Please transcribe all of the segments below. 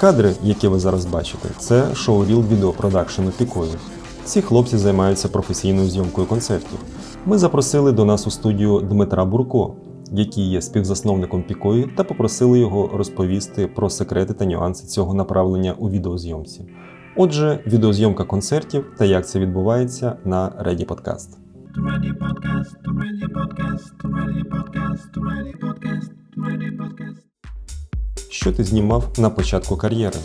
Кадри, які ви зараз бачите, це шоу-ріл відеопродакшену Пікою. Ці хлопці займаються професійною зйомкою концертів. Ми запросили до нас у студію Дмитра Бурко, який є співзасновником Пікої, та попросили його розповісти про секрети та нюанси цього направлення у відеозйомці. Отже, відеозйомка концертів та як це відбувається на Ready Podcast. Ready podcast, ready podcast, ready podcast, ready podcast, ready podcast. Що ти знімав на початку кар'єри?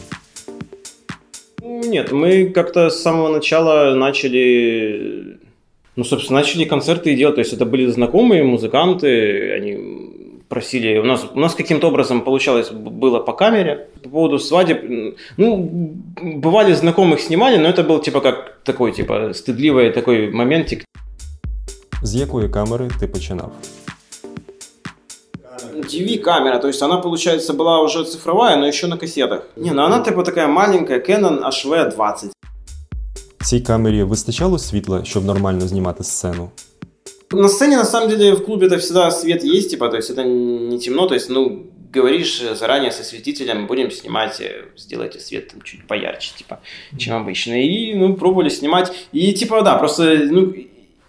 Нет, мы как-то с самого начала начали, ну, собственно, начали концерты делать. То есть это были знакомые музыканты, они просили, у нас, у нас каким-то образом получалось, было по камере. По поводу свадеб, ну, бывали знакомых снимали, но это был типа как такой, типа, стыдливый такой моментик. З якої камери ти починав? DV-камера, то есть она, получается, была уже цифровая, но еще на кассетах. Не, ну она типа такая маленькая, Canon HV20. Цій камері вистачало світла, щоб нормально знімати сцену. На сцене, на самом деле, в клубе это всегда свет есть, типа, то есть это не темно, то есть, ну, говоришь заранее со светителем, будем снимать, э, сделайте свет там, чуть поярче, типа, чем обычно. И, ну, пробовали снимать. И, типа, да, просто, ну,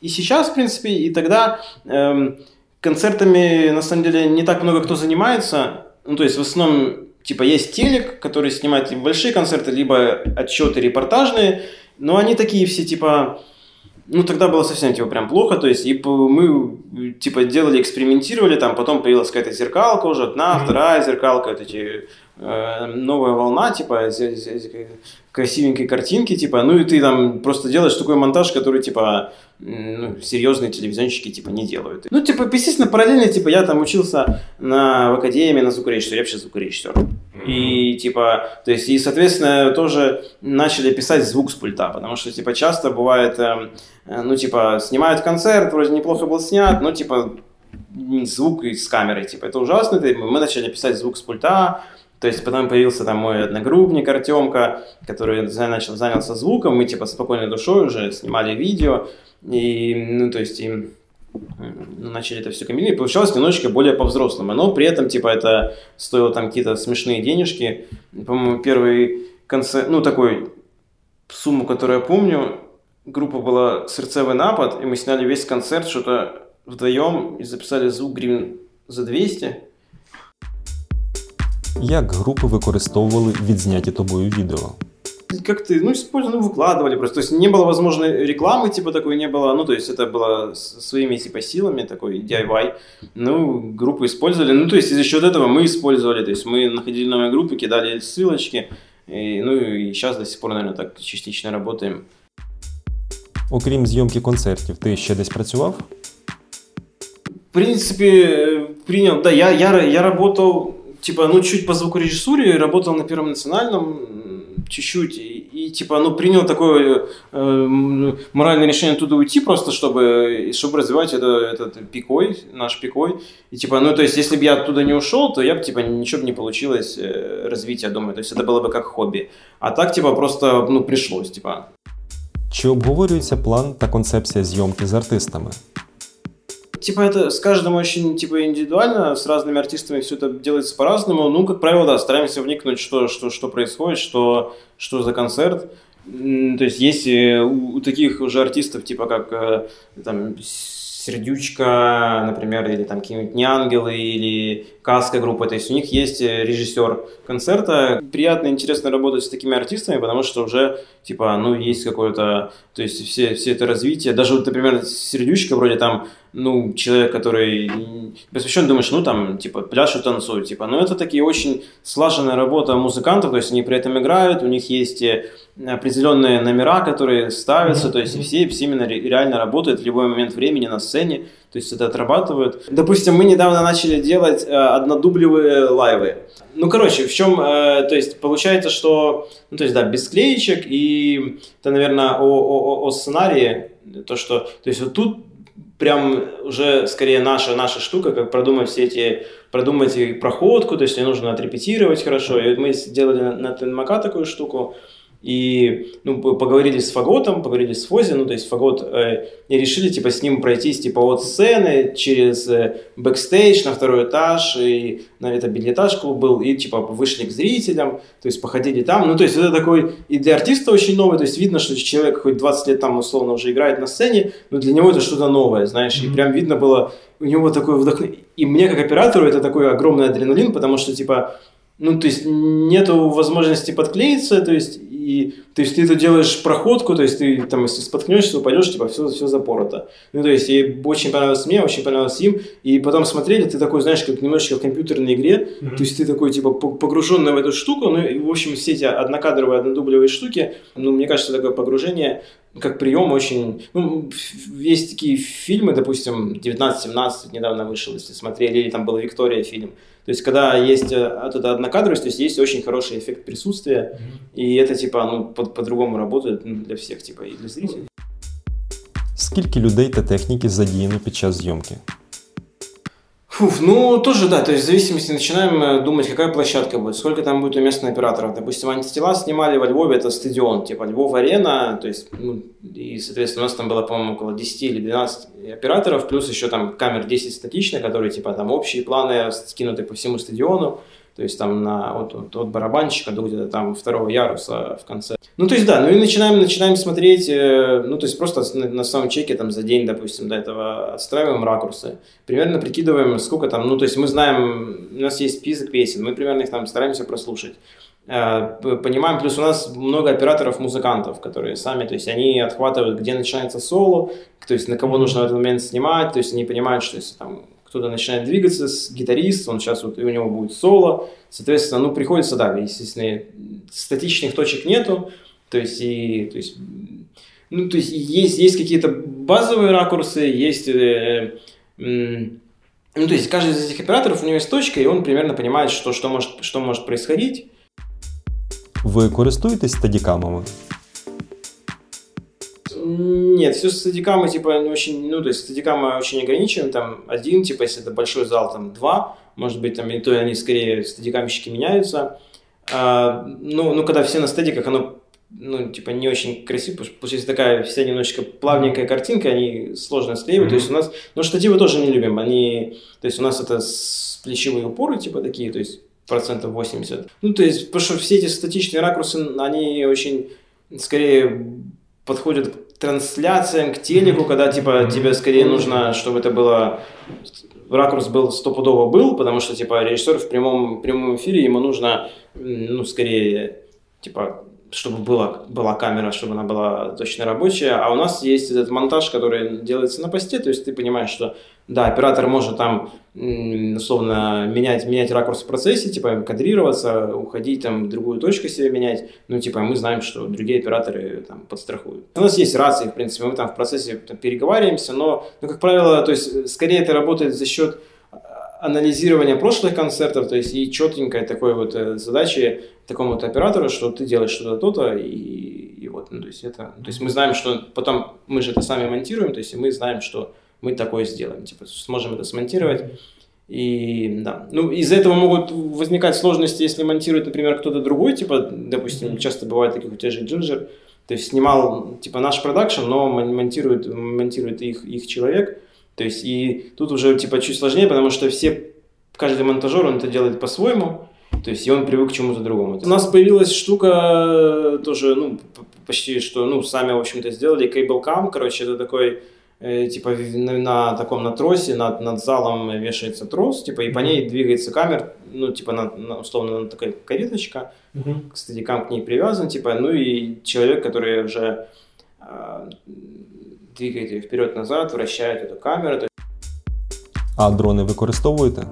и сейчас, в принципе, и тогда эм, концертами, на самом деле, не так много кто занимается. Ну, то есть, в основном, типа, есть телек, который снимает либо большие концерты, либо отчеты репортажные, но они такие все, типа, ну, тогда было совсем, типа, прям плохо, то есть, и мы, типа, делали, экспериментировали, там, потом появилась какая-то зеркалка уже, одна, вторая зеркалка, вот эти, новая волна, типа, красивенькие картинки, типа, ну, и ты там просто делаешь такой монтаж, который, типа, ну, серьезные телевизионщики, типа, не делают. Ну, типа, естественно, параллельно, типа, я там учился на, в академии на звукорежиссере, я вообще звукорежиссер. И, типа, то есть, и, соответственно, тоже начали писать звук с пульта, потому что, типа, часто бывает, эм, э, ну, типа, снимают концерт, вроде неплохо был снят, но, типа, звук из камеры, типа, это ужасно, мы начали писать звук с пульта, то есть потом появился там мой одногруппник Артемка, который начал, занялся звуком, мы типа спокойной душой уже снимали видео, и, ну, то есть, и, ну, начали это все комбинировать, и получалось немножечко более по-взрослому, но при этом, типа, это стоило там какие-то смешные денежки, по-моему, первый концерт, ну, такой, сумму, которую я помню, группа была «Сердцевый напад», и мы сняли весь концерт что-то вдвоем и записали звук гривен за 200, Як групи використовували відзняті тобою відео? как ты, ну, использовали, ну, выкладывали просто. То есть не было возможной рекламы, типа такой не было. Ну, то есть это было с- своими, типа, силами, такой DIY. Ну, группы использовали. Ну, то есть за счет этого мы использовали. То есть мы находили новые группы, кидали ссылочки. И, ну, и сейчас до сих пор, наверное, так частично работаем. Окрім зйомки концертів, ти ще десь працював? В принципе, э, принял, да, я, я, я работал, типа, ну, чуть по звукорежиссуре, работал на Первом национальном, чуть-чуть, и, и, типа, ну, принял такое э, моральное решение оттуда уйти просто, чтобы, чтобы развивать это, этот пикой, наш пикой, и, типа, ну, то есть, если бы я оттуда не ушел, то я бы, типа, ничего бы не получилось э, развития, думаю, то есть, это было бы как хобби, а так, типа, просто, ну, пришлось, типа, Чи обговорюється план та концепція зйомки з артистами? Типа это с каждым очень типа индивидуально, с разными артистами все это делается по-разному. Ну, как правило, да, стараемся вникнуть, что, что, что происходит, что, что за концерт. То есть есть э, у, у таких уже артистов, типа как э, там Сердючка, например, или там какие-нибудь Неангелы, или Каска группа, то есть у них есть э, режиссер концерта. Приятно и интересно работать с такими артистами, потому что уже, типа, ну, есть какое-то, то есть все, все это развитие. Даже, вот, например, Сердючка вроде там, ну, человек, который посвящен, думаешь, ну, там, типа, пляж и танцуют, типа, но это такие очень слаженная работа музыкантов, то есть они при этом играют, у них есть э, определенные номера, которые ставятся, то есть все, все именно ре- реально работают в любой момент времени на сцене, то есть это отрабатывают. Допустим, мы недавно начали делать э, однодублевые лайвы. Ну, короче, в чем, э, то есть получается, что, ну, то есть, да, без склеечек, и это, наверное, о, о- о сценарии, то, что, то есть вот тут прям уже скорее наша, наша штука, как продумать все эти, продумать и проходку, то есть ее нужно отрепетировать хорошо. И вот мы сделали на, на ТНМК такую штуку, И ну, поговорили с Фаготом, поговорили с Фози, ну, то есть Фагот, э, и решили, типа, с ним пройтись, типа, от сцены через э, бэкстейдж на второй этаж, и на это бельэтаж клуб был, и, типа, вышли к зрителям, то есть походили там, ну, то есть это такой, и для артиста очень новый, то есть видно, что человек хоть 20 лет там, условно, уже играет на сцене, но для него это что-то новое, знаешь, и прям видно было, у него такое вдохновение, и мне, как оператору, это такой огромный адреналин, потому что, типа, ну, то есть нету возможности подклеиться, то есть, и, то есть ты это делаешь проходку, то есть ты там, если споткнешься, упадешь, типа, все, все запорото. Ну, то есть, и очень понравилось мне, очень понравилось им, и потом смотрели, ты такой, знаешь, как немножечко в компьютерной игре, то есть ты такой, типа, по- погруженный в эту штуку, ну, и, в общем, все эти однокадровые, однодублевые штуки, ну, мне кажется, такое погружение, как прием очень... Ну, есть такие фильмы, допустим, 19-17 недавно вышел, если смотрели, или там был «Виктория» фильм. То есть, когда есть э, вот эта однокадровость, то есть есть очень хороший эффект присутствия, и это, типа, ну, по- по-другому работает ну, для всех, типа, и для зрителей. Скільки людей та техніки задіяно під час зйомки? Фуф, ну, тоже, да, то есть в зависимости начинаем э, думать, какая площадка будет, сколько там будет уместно операторов. Допустим, антитела снимали во Львове, это стадион, типа Львов-арена, то есть, ну, и, соответственно, у нас там было, по-моему, около 10 или 12 операторов, плюс еще там камер 10 статично, которые, типа, там общие планы скинуты по всему стадиону, то есть там на, от, от, от барабанщика до где-то там второго яруса в конце. Ну, то есть, да, ну и начинаем, начинаем смотреть, э, ну, то есть просто на, на саундчеке там за день, допустим, до этого отстраиваем ракурсы, примерно прикидываем, сколько там, ну, то есть мы знаем, у нас есть список песен, мы примерно их там стараемся прослушать. Э, Понимаем, плюс у нас много операторов-музыкантов, которые сами, то есть они отхватывают, где начинается соло, то есть на кого нужно в этот момент снимать, то есть они понимают, что если там кто-то начинает двигаться, гитарист, он сейчас вот, и у него будет соло, соответственно, ну, приходится, да, естественно, статичных точек нету, то есть, и, то есть, ну, то есть, есть, есть какие-то базовые ракурсы, есть, э, м, ну, то есть, каждый из этих операторов, у него есть точка, и он примерно понимает, что, что, может, что может происходить, Ви користуєтесь стадікамами? Нет, все с стадикамой, типа, не очень, ну, то есть стадикамы очень ограничены, там, один, типа, если это большой зал, там, два, может быть, там, и то они скорее, стадикамщики меняются. А, ну, ну, когда все на стадиках, оно, ну, типа, не очень красиво, потому что получается такая вся немножечко плавненькая картинка, они сложно склеивать, то есть у нас, ну, штативы тоже не любим, они, то есть у нас это плечевые упоры, типа, такие, то есть процентов 80. Ну, то есть, потому что все эти статичные ракурсы, они очень, скорее, подходят к трансляциям, к телеку, когда, типа, тебе скорее нужно, чтобы это было ракурс был стопудово был, потому что, типа, режиссер в прямом, прямом эфире, ему нужно, ну, скорее, типа, чтобы была, была камера, чтобы она была точно рабочая, а у нас есть этот монтаж, который делается на посте, то есть ты понимаешь, что, да, оператор может там, условно, менять, менять ракурс в процессе, типа, кадрироваться, уходить там, в другую точку себе менять, ну, типа, мы знаем, что другие операторы там подстрахуют. У нас есть рации, в принципе, мы там в процессе там, переговариваемся, но, ну, как правило, то есть, скорее это работает за счет а, анализирования прошлых концертов, то есть и четенькой такой вот э, задачи такому вот оператору, что ты делаешь что-то то-то, и, и вот, ну, то есть это, то есть мы знаем, что потом мы же это сами монтируем, то есть мы знаем, что мы такое сделаем, типа сможем это смонтировать. И да, ну из-за этого могут возникать сложности, если монтирует, например, кто-то другой, типа, допустим, часто бывает таких у тебя же Джинджер, то есть снимал типа наш продакшн, но мон- монтирует, монтирует их, их человек, то есть и тут уже типа чуть сложнее, потому что все, каждый монтажер, он это делает по-своему, то есть и он привык к чему-то другому. У нас появилась штука э, тоже, ну, почти что, ну, сами, в общем-то, сделали. Cable Cam, короче, это такой, типа, в- на, на таком, на тросе, над, над залом вешается трос, типа, и по ней двигается камер, ну, типа, на, на- условно, на такая кареточка, к стадикам к ней привязан, типа, ну, и человек, который уже а, двигает ее вперед-назад, вращает эту камеру, А дрони використовуєте?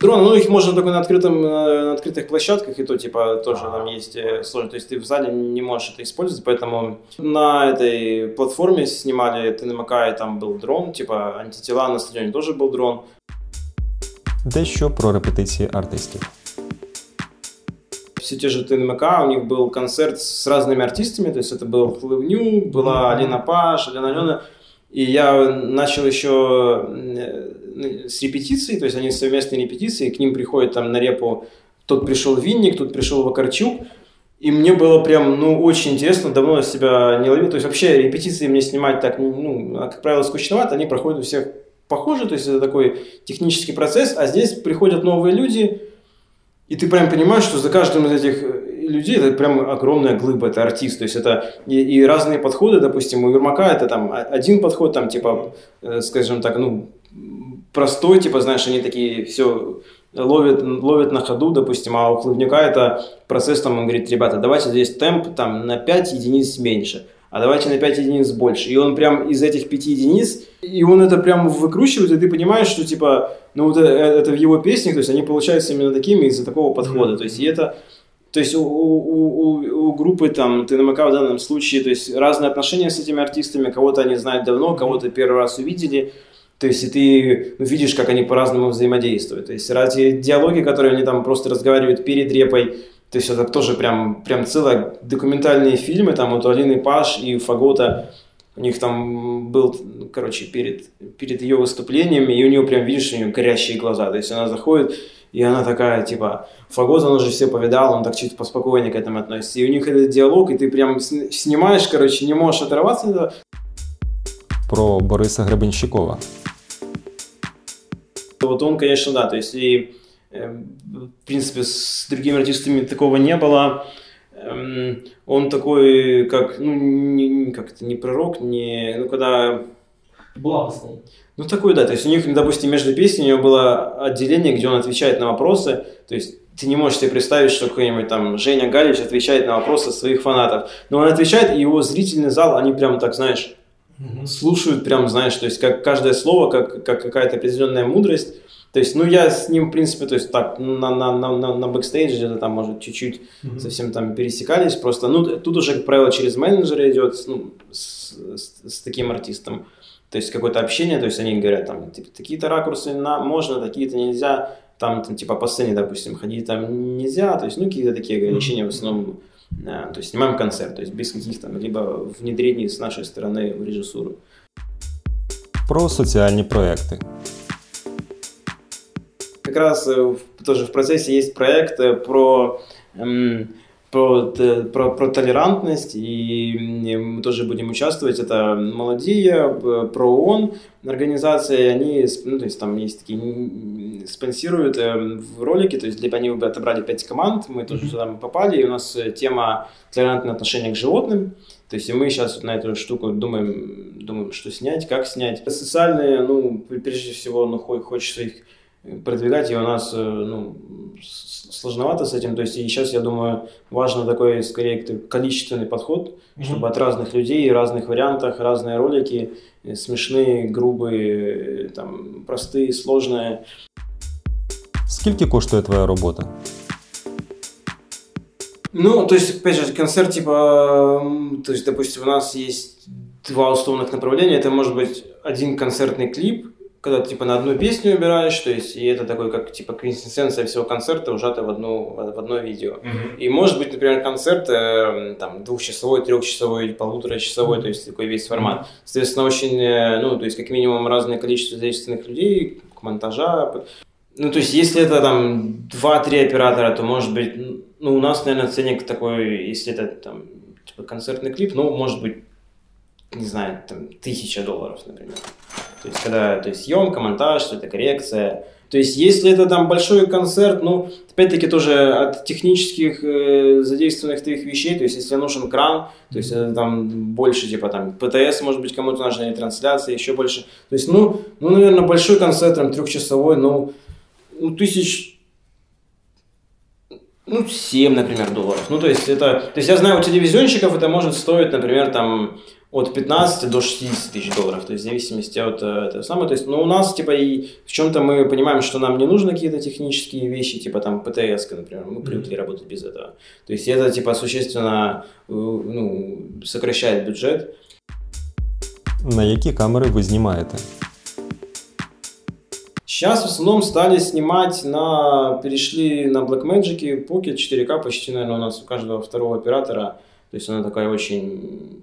Дрон, ну их можно только на, открытом, э, на открытых площадках, и то, типа, тоже там есть э, сложно. То есть ты в зале не можешь это использовать, поэтому на этой платформе снимали ТНМК, и там был дрон, типа, антитела на стадионе тоже был дрон. Дещо про репетиції артистів. Все те же ТНМК, у них был концерт с разными артистами, то есть это был Хлывню, была Алина Паш, Алена Алена, и я начал еще э, с репетиции, то есть они совместные репетиции, к ним приходит там на репу, тот пришел Винник, тут пришел Вакарчук, И мне было прям, ну, очень интересно, давно я себя не ловил. То есть вообще репетиции мне снимать так, ну, а, как правило, скучновато, они проходят у всех похоже, то есть это такой технический процесс, а здесь приходят новые люди, и ты прям понимаешь, что за каждым из этих э, людей это прям огромная глыба, это артист, то есть это и, и разные подходы, допустим, у Ермака это там один подход, там типа, э, скажем так, ну, простой, типа, знаешь, они такие все ловят, ловят на ходу, допустим, а у Хлывнюка это процесс, там, он говорит, ребята, давайте здесь темп там на 5 единиц меньше, а давайте на 5 единиц больше. И он прям из этих 5 единиц, и он это прям выкручивает, и ты понимаешь, что типа, ну вот это, это в его песнях, то есть они получаются именно такими из-за такого подхода. То есть и это, то есть у, у, у, у группы там ТНМК в данном случае, то есть разные отношения с этими артистами, кого-то они знают давно, кого-то первый раз увидели, то есть и ты ну, видишь, как они по-разному взаимодействуют. То есть разные диалоги, которые они там просто разговаривают перед репой, то есть это тоже прям, прям целые документальные фильмы, там вот Алины Паш и Фагота, у них там был, короче, перед, перед ее выступлением, и у нее прям, видишь, у нее горящие глаза, то есть она заходит, и она такая, типа, Фагот, он уже все повидал, он так чуть поспокойнее к этому относится. И у них этот диалог, и ты прям снимаешь, короче, не можешь оторваться. Про Бориса Гребенщикова. Вот он, конечно, да, то есть и Эм, в принципе, с другими артистами такого не было. Эм, он такой, как, ну, не, как это, не пророк, не, ну, когда... Благостный. Ну, такой, да, то есть у них, допустим, между песнями у него было отделение, где он отвечает на вопросы, то есть ты не можешь себе представить, что какой-нибудь там Женя Галич отвечает на вопросы своих фанатов. Но он отвечает, и его зрительный зал, они прям так, знаешь, слушают прям, знаешь, то есть как каждое слово, как, как какая-то определенная мудрость. То есть, ну, я с ним, в принципе, то есть так, на, на, на, на, на бэкстейдже где-то там, может, чуть-чуть mm-hmm. совсем там пересекались, просто, ну, тут уже, как правило, через менеджера идет, ну, с, с, с таким артистом, то есть какое-то общение, то есть они говорят, там, типа, такие-то ракурсы на, можно, такие-то нельзя, там, там, типа, по сцене, допустим, ходить там нельзя, то есть, ну, какие-то такие ограничения mm-hmm. в основном, то есть, снимаем концерт, то есть, без каких-то, либо внедрений с нашей стороны в режиссуру. Про соціальні проекти. как раз э, тоже в процессе есть проект э, про эм, про, про, про толерантность, и мы тоже будем участвовать. Это Молодия, про ООН организация, они, ну, то есть там есть такие, спонсируют э, в ролики, то есть они отобрали пять команд, мы тоже туда попали, и у нас тема толерантное отношение к животным, то есть и мы сейчас на эту штуку думаем, думаем, что снять, как снять. Социальные, ну, прежде всего, ну, хочется их продвигать, и у нас э, ну, сложновато с этим. То есть и сейчас, я думаю, важно такой, скорее, количественный подход, mm-hmm. чтобы от разных людей, разных вариантах, разные ролики, э, смешные, грубые, там, простые, сложные. Скільки коштує твоя робота? Ну, то есть, опять же, концерт, типа, то есть, допустим, у нас есть два условных направления. Это может быть один концертный клип, когда ты типа на одну песню убираешь, то есть и это такой как типа квинтэссенция всего концерта ужата в одну в одно видео. Mm-hmm. И может быть, например, концерт э, там двухчасовой, трехчасовой, полуторачасовой, mm-hmm. то есть такой весь формат. Соответственно, очень, э, ну то есть как минимум разное количество задействованных людей, к монтажа. Ну то есть если это там два-три оператора, то может быть, ну у нас наверное ценник такой, если это там типа концертный клип, ну может быть не знаю, там, тысяча долларов, например. То есть, когда, то есть, съемка, монтаж, что-то коррекция. То есть, если это там большой концерт, ну, опять-таки тоже от технических э, задействованных твоих вещей, то есть, если нужен кран, то есть, это там больше, типа, там, ПТС, может быть, кому-то нужна, трансляция, еще больше. То есть, ну, ну, наверное, большой концерт, там, трехчасовой, ну, ну, тысяч ну, 7, например, долларов. Ну, то есть, это... То есть, я знаю, у телевизионщиков это может стоить, например, там, от 15 до 60 тысяч долларов, то есть в зависимости от э, этого самого. То есть, но у нас, типа, и в чем-то мы понимаем, что нам не нужны какие-то технические вещи, типа там ПТС, например, мы привыкли работать без этого. То есть это, типа, существенно э, ну, сокращает бюджет. На які камери ви знімаєте? Сейчас в основном стали снимать на... Перешли на Blackmagic, Pocket 4K почти, наверное, у нас у каждого второго оператора. То есть она такая очень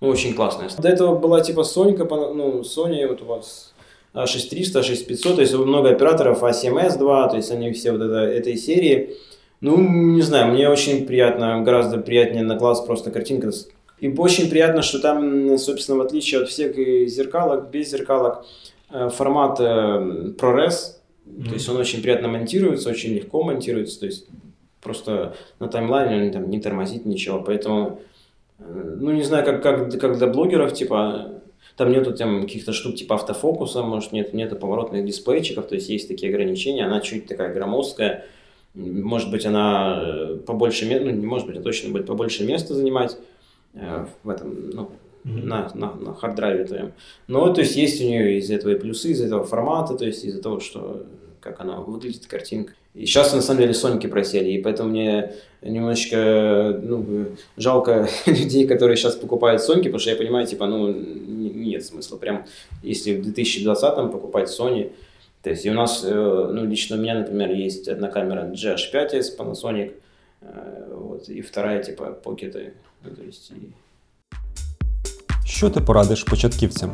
ну, очень классная. До этого была типа Сонька, ну, Sony, вот у вас A6300, A6500, то есть много операторов, A7S2, то есть они все вот это, этой серии. Ну, не знаю, мне очень приятно, гораздо приятнее на глаз просто картинка. И очень приятно, что там, собственно, в отличие от всех зеркалок, без зеркалок, э, формат э, ProRes, то есть он очень приятно монтируется, очень легко монтируется, то есть просто на таймлайне он там не тормозит ничего, поэтому, ну, не знаю, как, как, как для блогеров, типа, там нету там каких-то штук типа автофокуса, может, нет, нету поворотных дисплейчиков, то есть есть такие ограничения, она чуть такая громоздкая, может быть, она э, побольше, ну, не может быть, а точно будет побольше места занимать э, в этом, ну, mm-hmm. на, на, на харддрайве твоем. Но, то есть, есть у нее из этого и плюсы, из этого формата, то есть, из-за того, что как она выглядит, картинка. И сейчас, на самом деле, Соньки просели, и поэтому мне немножечко ну, жалко людей, которые сейчас покупают Соньки, потому что я понимаю, типа, ну, нет смысла. Прям, если в 2020 покупать Sony, то есть и у нас, э, ну, лично у меня, например, есть одна камера GH5S Panasonic, э, вот, и вторая, типа, Pocket. Ну, то есть, и... Що ти порадиш початківцям?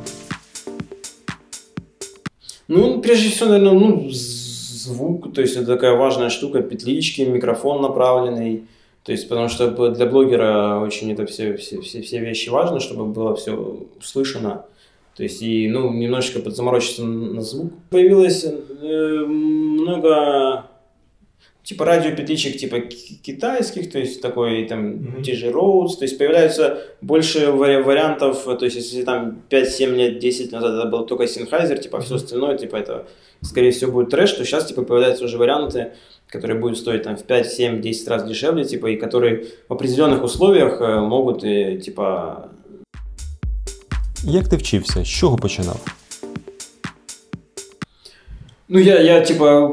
Ну, прежде всего, наверное, ну, звук, то есть это такая важная штука, петлички, микрофон направленный, то есть потому что для блогера очень это все, все, все, все вещи важно, чтобы было все услышано. То есть и, ну, немножечко подзаморочиться на звук. Появилось э, много типа радиопетличек типа китайских, то есть такой там mm-hmm. DJ Rhodes, то есть появляются больше вариантов, то есть если там 5-7 лет, 10 назад это был только Sennheiser, типа все остальное, типа это скорее всего будет трэш, то сейчас типа появляются уже варианты, которые будут стоить там в 5, 7, 10 раз дешевле, типа, и которые в определенных условиях э, могут, и, типа... Як ти вчився? З чого починав? Ну, я, я, типа,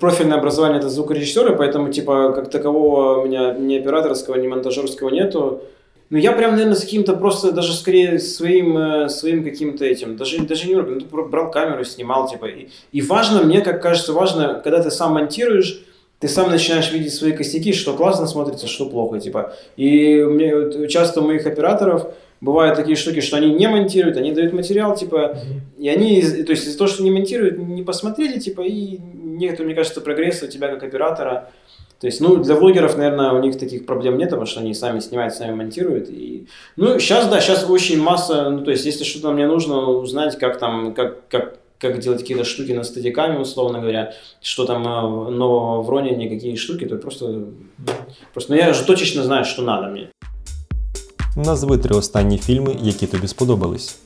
профильное образование это звукорежиссера, поэтому, типа, как такового у меня ни операторского, ни монтажерского нету. Ну, я прям, наверное, с каким-то просто, даже скорее своим, э, своим каким-то этим, даже, даже не ну, брал камеру, снимал, типа. И, и важно, мне, как кажется, важно, когда ты сам монтируешь, ты сам начинаешь видеть свои косяки, что классно смотрится, что плохо, типа. И мне, часто у моих операторов бывают такие штуки, что они не монтируют, они дают материал, типа, и они, то есть из-за того, что не монтируют, не посмотрели, типа, и нет, мне кажется, прогресса у тебя как оператора, то есть, ну, для блогеров, наверное, у них таких проблем нет, потому что они сами снимают, сами монтируют. И... Ну, сейчас, да, сейчас очень масса, ну, то есть, если что-то мне нужно узнать, как там, как, как, как делать какие-то штуки на стадиками, условно говоря, что там э, нового в Роне, какие штуки, то просто, просто, ну, я же точно знаю, что надо мне. Назви три останні фільми, які тобі сподобались.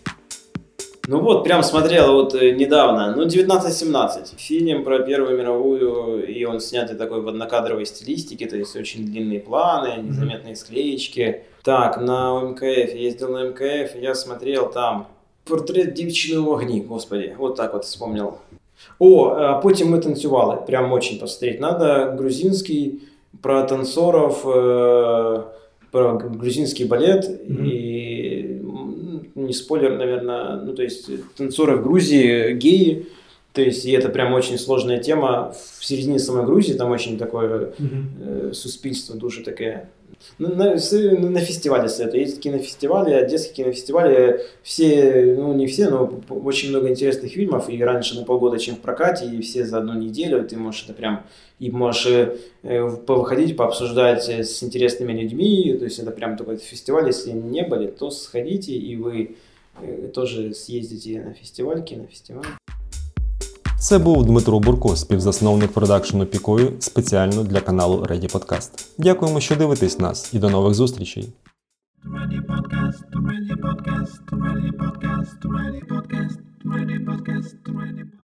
Ну вот, прям смотрел вот э, недавно, ну 1917, фильм про Первую мировую, и он снятый такой в однокадровой стилистике, то есть очень длинные планы, незаметные склеечки. Так, на МКФ, я ездил на МКФ, я смотрел там портрет дівчини в огні, господи, вот так вот вспомнил. О, а потім ми танцювали, прям очень посмотреть надо, грузинский, про танцоров, э, про грузинский балет, mm-hmm. и не спойлер, наверное, ну, то есть танцоры в Грузии геи, то есть, и это прям очень сложная тема. В середине самой Грузии там очень такое mm-hmm. э, суспильство, душа такая. На, на, на фестивале советую. Есть кинофестивали, одесские кинофестивали. Все, ну не все, но очень много интересных фильмов. И раньше на полгода, чем в прокате, и все за одну неделю. Ты можешь это прям... И можешь э, повыходить, пообсуждать с интересными людьми. То есть это прям такой фестиваль. Если не были, то сходите, и вы э, тоже съездите на фестиваль, кинофестиваль. Це був Дмитро Бурко, співзасновник продакшену Пікою спеціально для каналу Ready Podcast. Дякуємо, що дивитесь нас, і до нових зустрічей. Ready podcast, ready podcast, ready podcast, ready podcast, ready podcast, ready